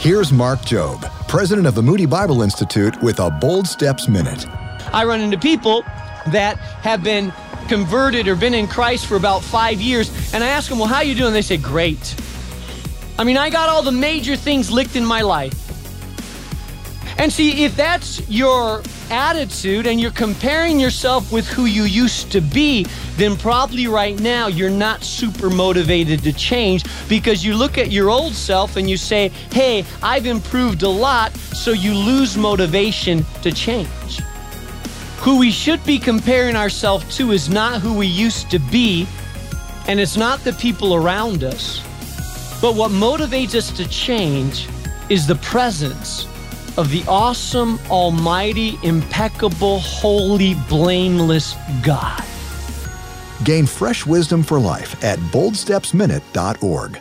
Here's Mark Jobe, president of the Moody Bible Institute, with a Bold Steps Minute. I run into people that have been converted or been in Christ for about five years, and I ask them, Well, how you doing? They say, Great. I mean, I got all the major things licked in my life. And see, if that's your attitude and you're comparing yourself with who you used to be, then probably right now you're not super motivated to change because you look at your old self and you say, hey, I've improved a lot, so you lose motivation to change. Who we should be comparing ourselves to is not who we used to be, and it's not the people around us. But what motivates us to change is the presence of the awesome, almighty, impeccable, holy, blameless God. Gain fresh wisdom for life at boldstepsminute.org.